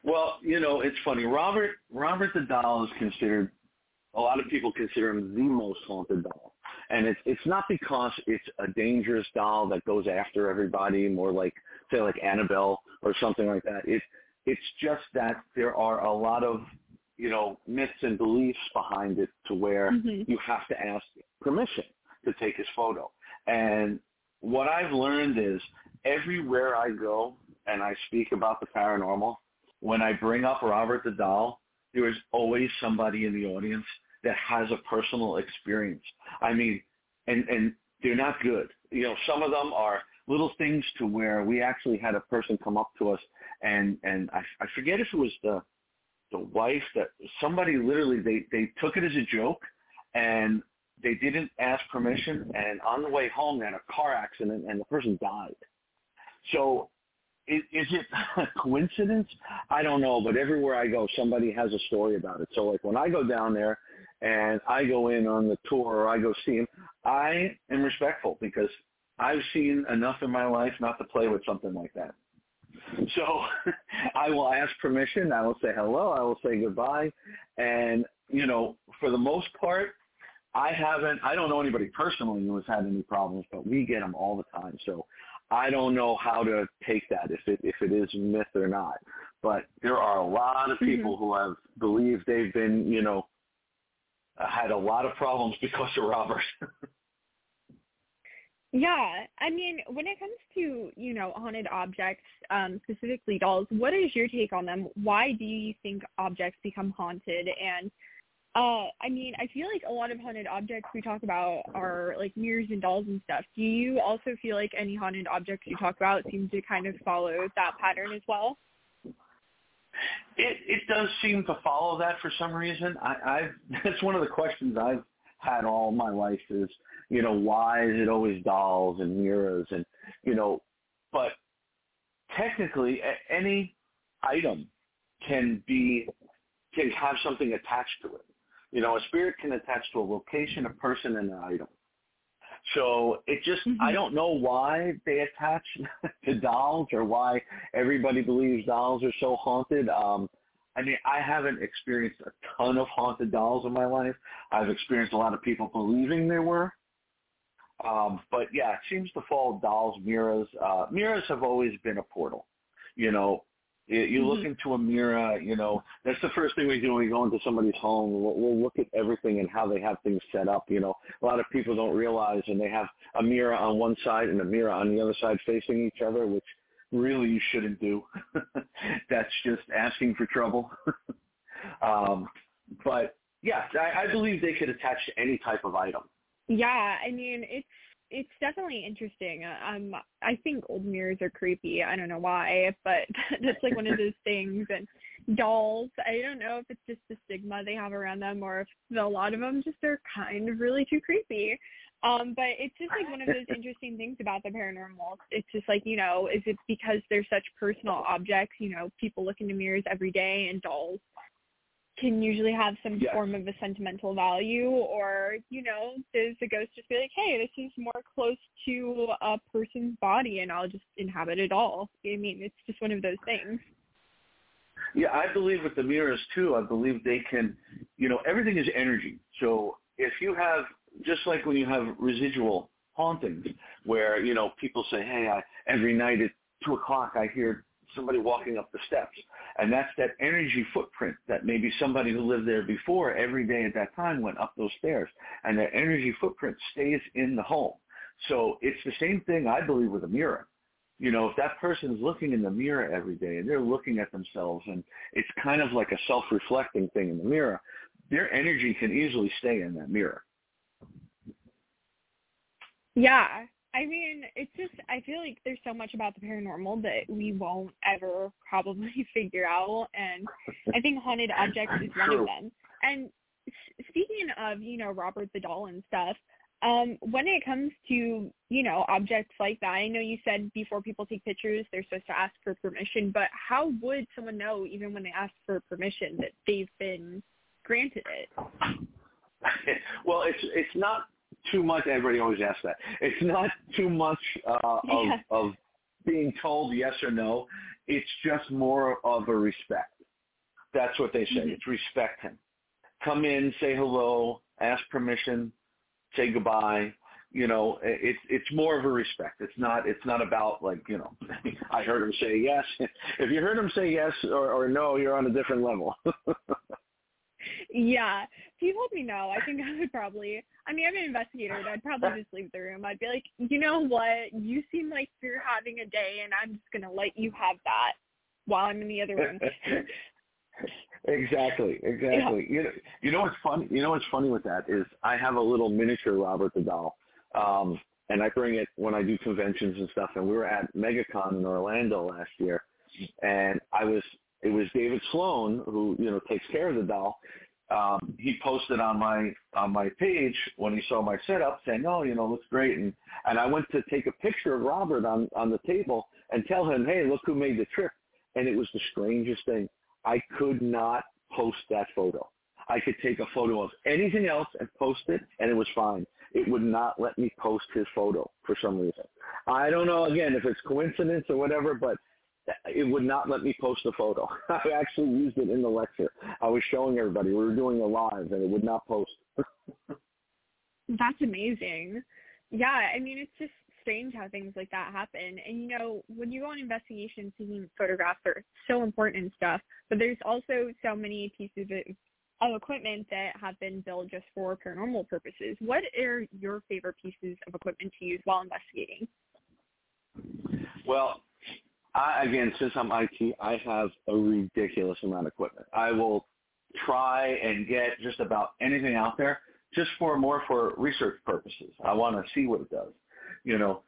Well, you know, it's funny. Robert Robert the doll is considered a lot of people consider him the most haunted doll. And it's it's not because it's a dangerous doll that goes after everybody, more like say like Annabelle or something like that. It it's just that there are a lot of you know myths and beliefs behind it to where Mhm. you have to ask permission to take his photo. And what I've learned is everywhere I go and I speak about the paranormal, when I bring up Robert the doll, there is always somebody in the audience that has a personal experience. I mean, and and they're not good. You know, some of them are little things to where we actually had a person come up to us and and I, I forget if it was the the wife that somebody literally they they took it as a joke and they didn't ask permission and on the way home they had a car accident and the person died. So is, is it a *laughs* coincidence? I don't know, but everywhere I go, somebody has a story about it. So like when I go down there and I go in on the tour or I go see him, I am respectful because I've seen enough in my life not to play with something like that. *laughs* So *laughs* I will ask permission. I will say hello. I will say goodbye. And, you know, for the most part, I haven't, I don't know anybody personally who has had any problems, but we get them all the time. So I don't know how to take that if it if it is myth or not. But there are a lot of people who have believed they've been, you know, had a lot of problems because of Robert. *laughs* Yeah, I mean, when it comes to you know haunted objects, um, specifically dolls, what is your take on them? Why do you think objects become haunted? And uh, I mean, I feel like a lot of haunted objects we talk about are like mirrors and dolls and stuff. Do you also feel like any haunted objects you talk about seem to kind of follow that pattern as well? It it does seem to follow that for some reason. I, I've *laughs* that's one of the questions I've had all my life is, you know, why is it always dolls and mirrors and you know, but technically any item can be can have something attached to it. You know, a spirit can attach to a location, a person, and an item. So it just, I don't know why they attach *laughs* to dolls or why everybody believes dolls are so haunted. Um, I mean, I haven't experienced a ton of haunted dolls in my life. I've experienced a lot of people believing they were. Um, but yeah, it seems to fall dolls, mirrors. Uh, mirrors have always been a portal. You know, you, look into a mirror, you know, that's the first thing we do when we go into somebody's home. We'll, we'll look at everything and how they have things set up. You know, a lot of people don't realize and they have a mirror on one side and a mirror on the other side facing each other, which really you shouldn't do. *laughs* that's just asking for trouble. *laughs* um, but yeah, I, I believe they could attach to any type of item. Yeah, I mean it's it's definitely interesting. Uh, Um, I think old mirrors are creepy. I don't know why, but *laughs* that's like one of those *laughs* things. And dolls, I don't know if it's just the stigma they have around them, or if a lot of them just are kind of really too creepy. Um, but it's just like one of those *laughs* interesting things about the paranormal. It's just like you know, is it because they're such personal objects? You know, people look into mirrors every day, and dolls can usually have some Yes. form of a sentimental value or you know does the ghost just be like hey this is more close to a person's body and i'll just inhabit it all i mean it's just one of those things Yeah, I believe with the mirrors too. I believe they can, you know, everything is energy. So if you have, just like when you have residual hauntings, where you know people say, "Hey, I, every night at two o'clock I hear somebody walking up the steps," and that's that energy footprint that maybe somebody who lived there before every day at that time went up those stairs, and that energy footprint stays in the home. So it's the same thing I believe with a mirror. You know, if that person's looking in the mirror every day and they're looking at themselves and it's kind of like a self-reflecting thing in the mirror, their energy can easily stay in that mirror. Yeah. I mean, it's just I feel like there's so much about the paranormal that we won't ever *laughs* probably figure out and I think haunted objects is one of them. And speaking of, you know, Robert the doll and stuff, um, when it comes to, you know, objects like that, I know you said before people take pictures, they're supposed to ask for permission, but how would someone know, even when they ask for permission, that they've been granted it? *laughs* well, it's it's not too much. Everybody always asks that. It's not too much uh, Yeah. of of being told yes or no. It's just more of a respect. That's what they say. Mhm. It's respect him. Come in, say hello, ask permission, say goodbye. You know, it's it's more of a respect. It's not it's not about like you know. *laughs* I heard him say yes. If you heard him say yes or, or no, you're on a different level. *laughs* Yeah. If you told me no, I think I would probably I mean I'm an investigator and I'd probably just leave the room. I'd be like, you know what, you seem like you're having a day and I'm just gonna let you have that while I'm in the other room. *laughs* Exactly, exactly. You know, you know what's funny? You know what's funny with that is I have a little miniature Robert the doll, um, and I bring it when I do conventions and stuff. And we were at MegaCon in Orlando last year, and I was it was David Sloan who you know takes care of the doll. Um, he posted on my on my page when he saw my setup saying, "Oh, you know, looks great," and and I went to take a picture of Robert on on the table and tell him, "Hey, look who made the trip." And it was the strangest thing. I could not post that photo. I could take a photo of anything else and post it, and it was fine. It would not let me post his photo for some reason. I don't know, again, if it's coincidence or whatever, but it would not let me post the photo. *laughs* I actually used it in the lecture. I was showing everybody. We were doing a live, and it would not post. That's amazing. Yeah, I mean it's just strange how things like that happen. And you know, when you go on investigations, taking photographs are so important and stuff, but there's also so many pieces of, of equipment that have been built just for paranormal purposes. What are your favorite pieces of equipment to use while investigating? Well, I, again, since I'm IT, I have a ridiculous amount of equipment. I will try and get just about anything out there just for more for research purposes. I want to see what it does, you know,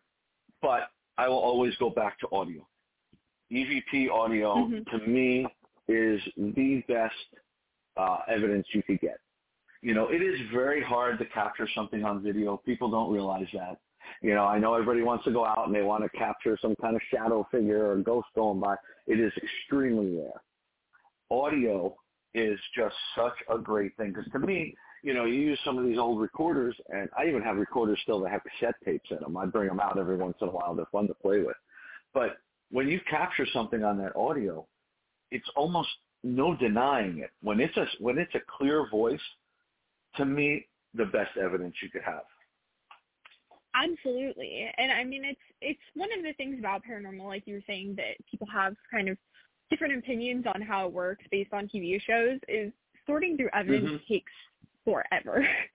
but I will always go back to audio. EVP audio Mhm. to me is the best uh, evidence you could get. You know, it is very hard to capture something on video. People don't realize that. You know, I know everybody wants to go out and they want to capture some kind of shadow figure or ghost going by. It is extremely rare. Audio is just such a great thing because to me, you know, you use some of these old recorders, and I even have recorders still that have cassette tapes in them. I bring them out every once in a while. They're fun to play with. But when you capture something on that audio, it's almost no denying it. When it's a when it's a clear voice, to me, the best evidence you could have. Absolutely. And I mean it's it's one of the things about paranormal, like you were saying, that people have kind of different opinions on how it works based on TV shows is sorting through evidence Mhm. takes forever. *laughs*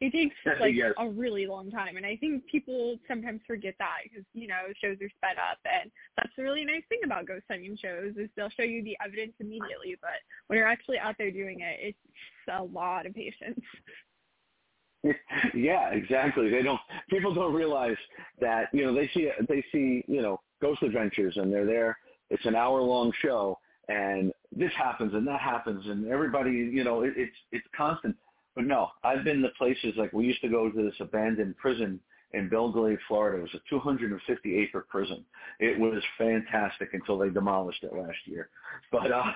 it takes like Yes. a really long time and I think people sometimes forget that because, you know, shows are sped up and that's the really nice thing about ghost hunting shows is they'll show you the evidence immediately, but when you're actually out there doing it, it's a lot of patience. *laughs* *laughs* yeah, exactly. They don't. People don't realize that you know they see they see you know Ghost Adventures and they're there. It's an hour long show, and this happens and that happens, and everybody you know it, it's it's constant. But no, I've been to places like we used to go to this abandoned prison in Belle Glade, Florida. It was a 250 acre prison. It was fantastic until they demolished it last year. But uh,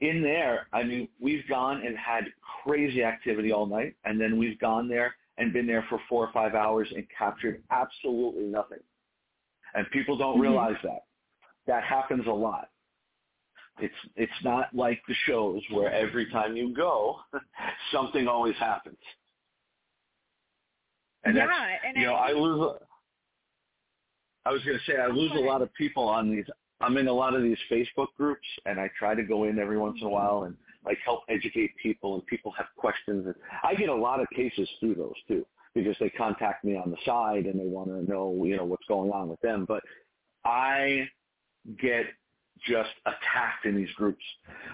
in there, I mean, we've gone and had crazy activity all night, and then we've gone there and been there for four or five hours and captured absolutely nothing. And people don't Mhm. realize that. That happens a lot. It's it's not like the shows where every time you go, *laughs* something always happens. And yeah, that's, and you know, I lose. a- I was going to say I lose a lot of people on these. I'm in a lot of these Facebook groups, and I try to go in every once in a while and like help educate people. And people have questions, and I get a lot of cases through those too. because they contact me on the side and they want to know, you know, what's going on with them. But I get just attacked in these groups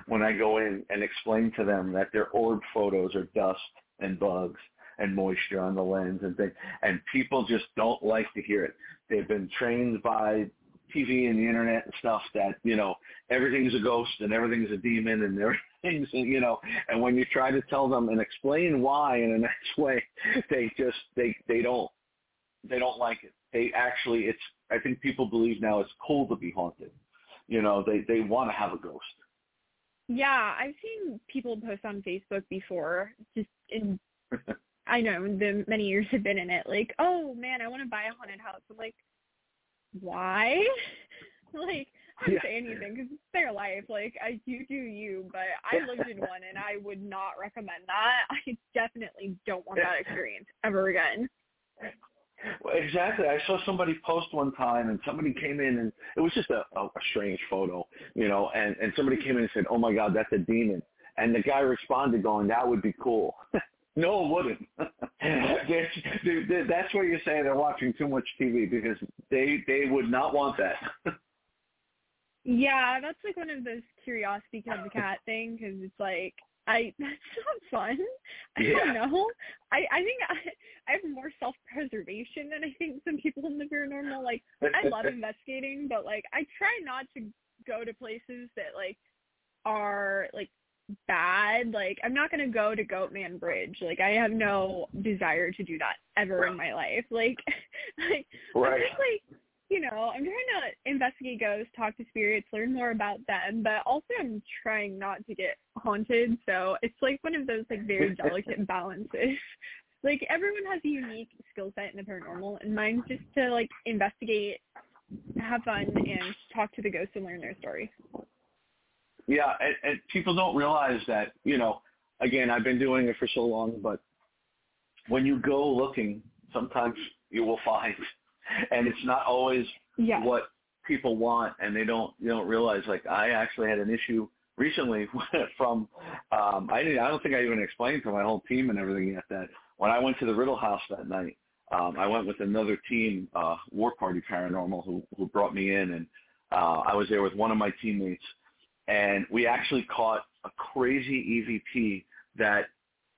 when I go in and explain to them that their orb photos are dust and bugs and moisture on the lens and things. And people just don't like to hear it. They've been trained by TV and the internet and stuff that, you know, everything's a ghost and everything's a demon and *laughs* everything's, you know, and when you try to tell them and explain why in a *laughs* nice way, they just, they, they don't, they don't like it. They actually, it's, I think people believe now it's cool to be haunted. You know, they, they want to have a ghost. Yeah, I've seen people post on Facebook before, just in *laughs* I know the many years have been in it. Like, oh man, I want to buy a haunted house. I'm like, why? *laughs* like, I don't yeah. say anything because it's their life. Like, I you do you, but I *laughs* lived in one and I would not recommend that. *laughs* I definitely don't want that experience ever again. Well, exactly. I saw somebody post one time, and somebody came in, and it was just a, a, a strange photo, you know. And and somebody came in and said, "Oh my God, that's a demon." And the guy responded, going, "That would be cool." No, it wouldn't. *laughs* that's where you say they're watching too much TV because they they would not want that. *laughs* yeah, that's like one of those curiosity killed the cat thing because it's like I *laughs* that's not fun. I yeah. don't know. I I think I I have more self preservation than I think some people in the paranormal. Like I love investigating, but like I try not to go to places that like are like bad. Like I'm not gonna go to Goatman Bridge. Like I have no desire to do that ever in my life. Like *laughs* like right. I'm just like you know, I'm trying to investigate ghosts, talk to spirits, learn more about them, but also I'm trying not to get haunted. So it's like one of those like very *laughs* delicate balances. like everyone has a unique skill set in the paranormal, and mine's just to like investigate, have fun, and talk to the ghosts and learn their story. Yeah, and, and people don't realize that, you know, again, I've been doing it for so long, but when you go looking, sometimes you will find, *laughs* and it's not always yeah. what people want, and they don't you don't realize. Like I actually had an issue recently *laughs* from um, I didn't I don't think I even explained to my whole team and everything yet that when I went to the Riddle House that night, um, I went with another team, uh, War Party Paranormal, who who brought me in, and uh, I was there with one of my teammates and we actually caught a crazy EVP that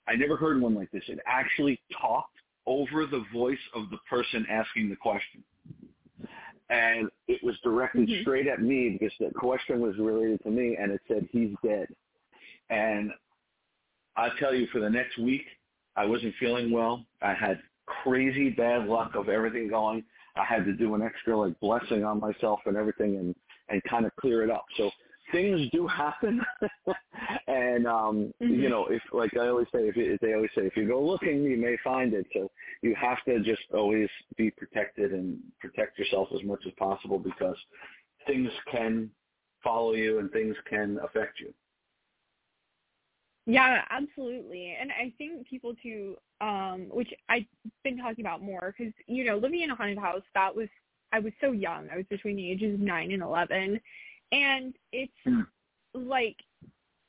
I never heard one like this. It actually talked over the voice of the person asking the question. And it was directed mm-hmm. straight at me because the question was related to me and it said, he's dead. And I tell you, for the next week, I wasn't feeling well. I had crazy bad luck of everything going. I had to do an extra like blessing on myself and everything and, and kind of clear it up. So things do happen, *laughs* and um, mm-hmm. you know, if like I always say, if, if they always say, if you go looking, you may find it. So you have to just always be protected and protect yourself as much as possible because things can follow you and things can affect you. Yeah, absolutely. And I think people too, um, which I've been talking about more because, you know, living in a haunted house, that was, I was so young. I was between the ages of 9 and 11 and it's mm. like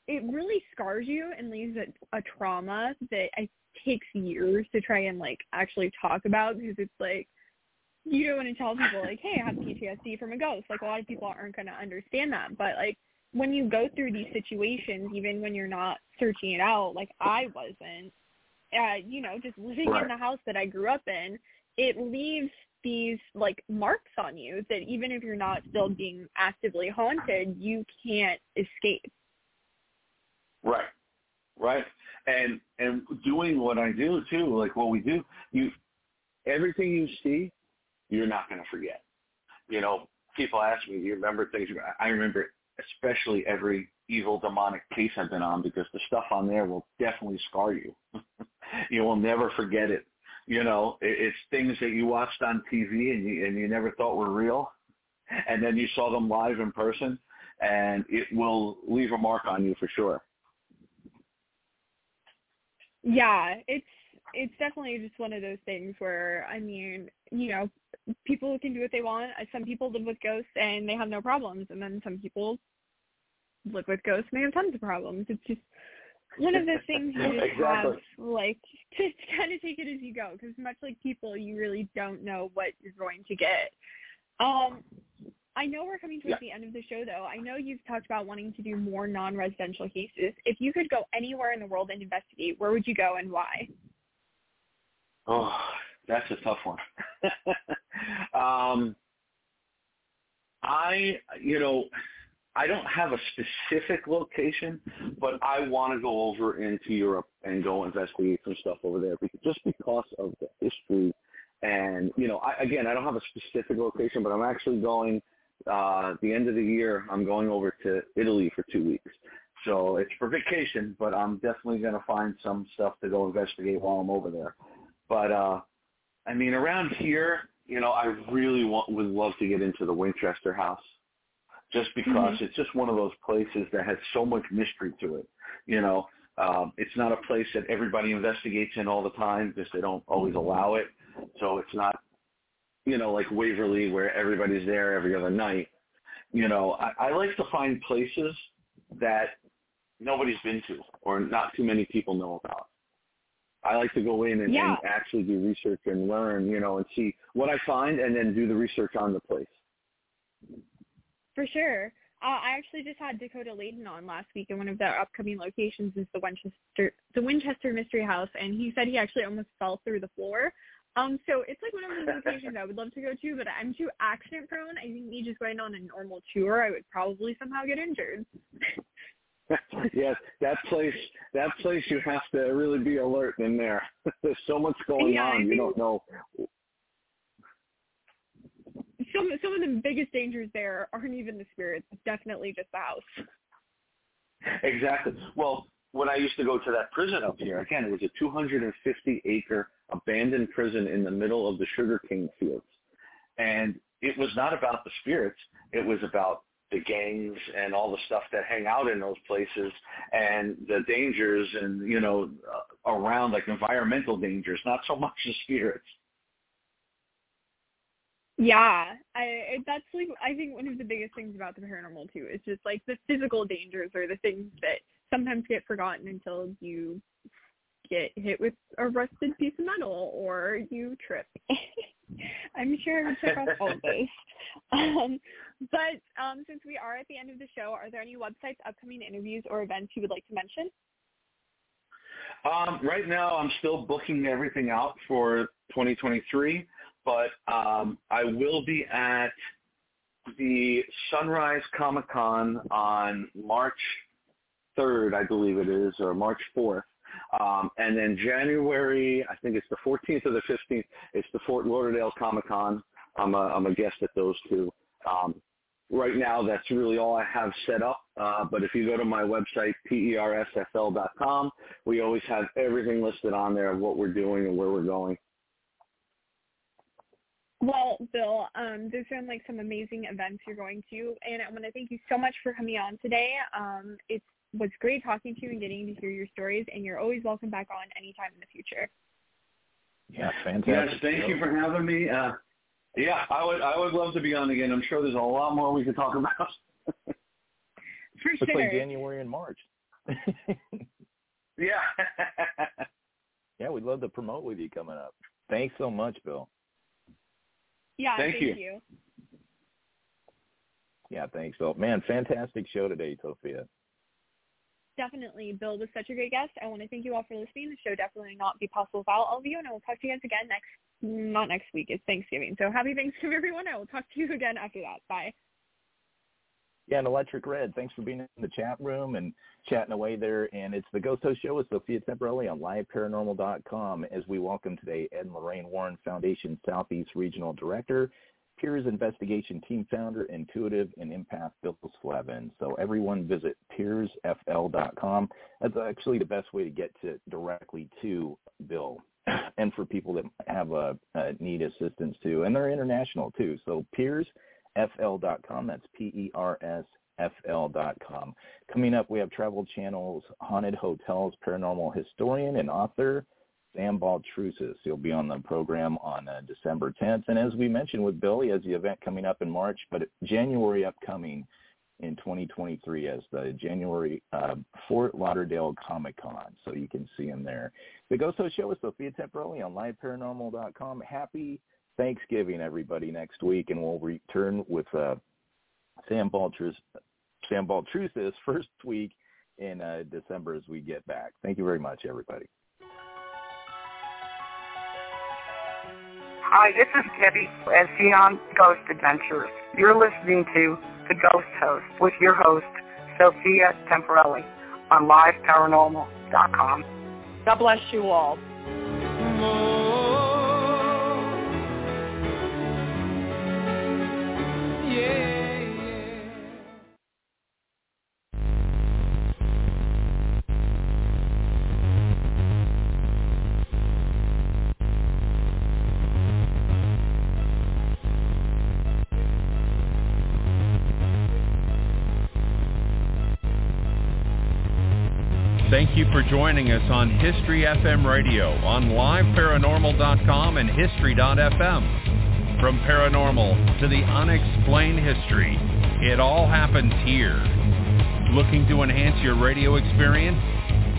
it really scars you and leaves a, a trauma that I takes years to try and like actually talk about because it's like you don't want to tell people like, hey, I have PTSD from a ghost. Like a lot of people aren't going to understand that, but like when you go through these situations, even when you're not searching it out, like I wasn't, uh, you know, just living right. in the house that I grew up in, it leaves these like marks on you that even if you're not still being actively haunted, you can't escape. Right. Right. And and doing what I do too, like what we do, you everything you see, you're not gonna forget. You know, people ask me, do you remember things? I remember especially every evil demonic case I've been on because the stuff on there will definitely scar you. *laughs* you will never forget it you know, it's things that you watched on TV and you and you never thought were real, and then you saw them live in person, and it will leave a mark on you for sure. Yeah, it's it's definitely just one of those things where I mean, you know, people can do what they want. Some people live with ghosts and they have no problems, and then some people live with ghosts and they have tons of problems. It's just one of the things you *laughs* just exactly. have like to kind of take it as you go because much like people you really don't know what you're going to get um i know we're coming towards Yeah. the end of the show though i know you've talked about wanting to do more non-residential cases if you could go anywhere in the world and investigate where would you go and why Oh, that's a tough one. *laughs* um, I, you know, I don't have a specific location, but I want to go over into Europe and go investigate some stuff over there because, just because of the history. And, you know, I, again, I don't have a specific location, but I'm actually going, uh, the end of the year, I'm going over to Italy for two weeks. So it's for vacation, but I'm definitely going to find some stuff to go investigate while I'm over there. But uh I mean around here, you know, I really want would love to get into the Winchester house. Just because Mhm. it's just one of those places that has so much mystery to it. You know, um it's not a place that everybody investigates in all the time because they don't always allow it. So it's not you know, like Waverly where everybody's there every other night. You know, I, I like to find places that nobody's been to or not too many people know about. I like to go in and, Yeah. and actually do research and learn, you know, and see what I find and then do the research on the place. For sure. Uh, I actually just had Dakota Laden on last week, and one of their upcoming locations is the Winchester, the Winchester Mystery House, and he said he actually almost fell through the floor. Um, so it's like one of those *laughs* locations I would love to go to, but I'm too accident prone. I think me just going on a normal tour, I would probably somehow get injured. *laughs* yes, that place, that place you have to really be alert in there. *laughs* There's so much going Yeah, I on, you don't know. Some some of the biggest dangers there aren't even the spirits; it's definitely just the house. Exactly. Well, when I used to go to that prison up here, again, it was a 250 acre abandoned prison in the middle of the sugarcane fields. And it was not about the spirits. It was about the gangs and all the stuff that hang out in those places and the dangers and, you know, uh, around like environmental dangers, not so much the spirits. Yeah, I that's like I think one of the biggest things about the paranormal too is just like the physical dangers or the things that sometimes get forgotten until you get hit with a rusted piece of metal or you trip. *laughs* I'm sure I would check off all of those. Um, but um, since we are at the end of the show, are there any websites, upcoming interviews, or events you would like to mention? Um, right now, I'm still booking everything out for 2023, but um, I will be at the Sunrise Comic Con on March 3rd, I believe it is, or March 4th. Um, and then January, I think it's the 14th or the 15th, it's the Fort Lauderdale Comic Con. I'm a, I'm a guest at those two. Um, right now, that's really all I have set up. Uh, but if you go to my website, persfl.com, we always have everything listed on there of what we're doing and where we're going. Well, Bill, um, those sound like some amazing events you're going to, and I want to thank you so much for coming on today. Um, it was great talking to you and getting to hear your stories, and you're always welcome back on anytime in the future. Yeah, fantastic. Yes, fantastic. thank you for having me. Uh, yeah, I would I would love to be on again. I'm sure there's a lot more we could talk about. *laughs* For Looks like January and March. *laughs* yeah. *laughs* yeah, we'd love to promote with you coming up. Thanks so much, Bill. Yeah, Thank thank, you. you. Yeah, thanks, Bill. Man, fantastic show today, Sophia. Definitely. Bill was such a great guest. I want to thank you all for listening. The show definitely not be possible without all of you, and I will talk to you guys again next, not next week, it's Thanksgiving. So happy Thanksgiving, everyone. I will talk to you again after that. Bye. Yeah, and Electric Red, thanks for being in the chat room and chatting away there. And it's the Ghost Host Show with Sophia Temperilli on liveparanormal.com as we welcome today Ed and Lorraine Warren Foundation Southeast Regional Director, PERS Investigation Team Founder, Intuitive, and Empath Bill Slevin. So everyone visit persfl.com. That's actually the best way to get to directly to Bill. *clears throat* And for people that have a, uh need assistance too, and they're international too. So PERS fl.com. That's P-E-R-S-F-L.com. Coming up, we have Travel Channel's Haunted Hotels paranormal historian and author, Sam Baltrusis. He'll be on the program on uh, December 10th. And as we mentioned with Bill, he has the event coming up in March, but January upcoming, in 2023 as the January uh, Fort Lauderdale Comic Con. So you can see him there. The Ghost Host Show with Sophia Temperilli on liveparanormal.com. Happy Thanksgiving, everybody, next week, and we'll return with uh, Sam Baltru's Sam Baltruth's *laughs* first week in uh, December as we get back. Thank you very much, everybody. Hi, this is Debbie as Xenon Ghost Adventures. You're listening to The Ghost Host with your host, Sophia Temperilli, on LiveParanormal.com. God bless you all. For joining us on History FM Radio on liveparanormal.com and history.fm. From paranormal to the unexplained history, it all happens here. Looking to enhance your radio experience?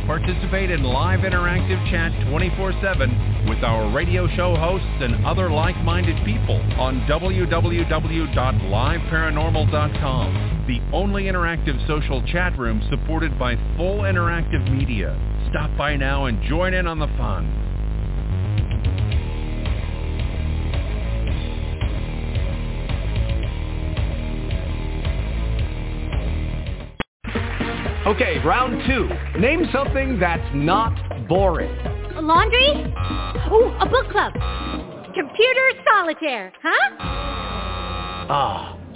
Participate in live interactive chat 24-7 with our radio show hosts and other like-minded people on www.liveparanormal.com, the only interactive social chat room supported by full interactive media. Stop by now and join in on the fun. Okay, round two. Name something that's not boring. A laundry? Ooh, a book club. Computer solitaire, huh? Ah,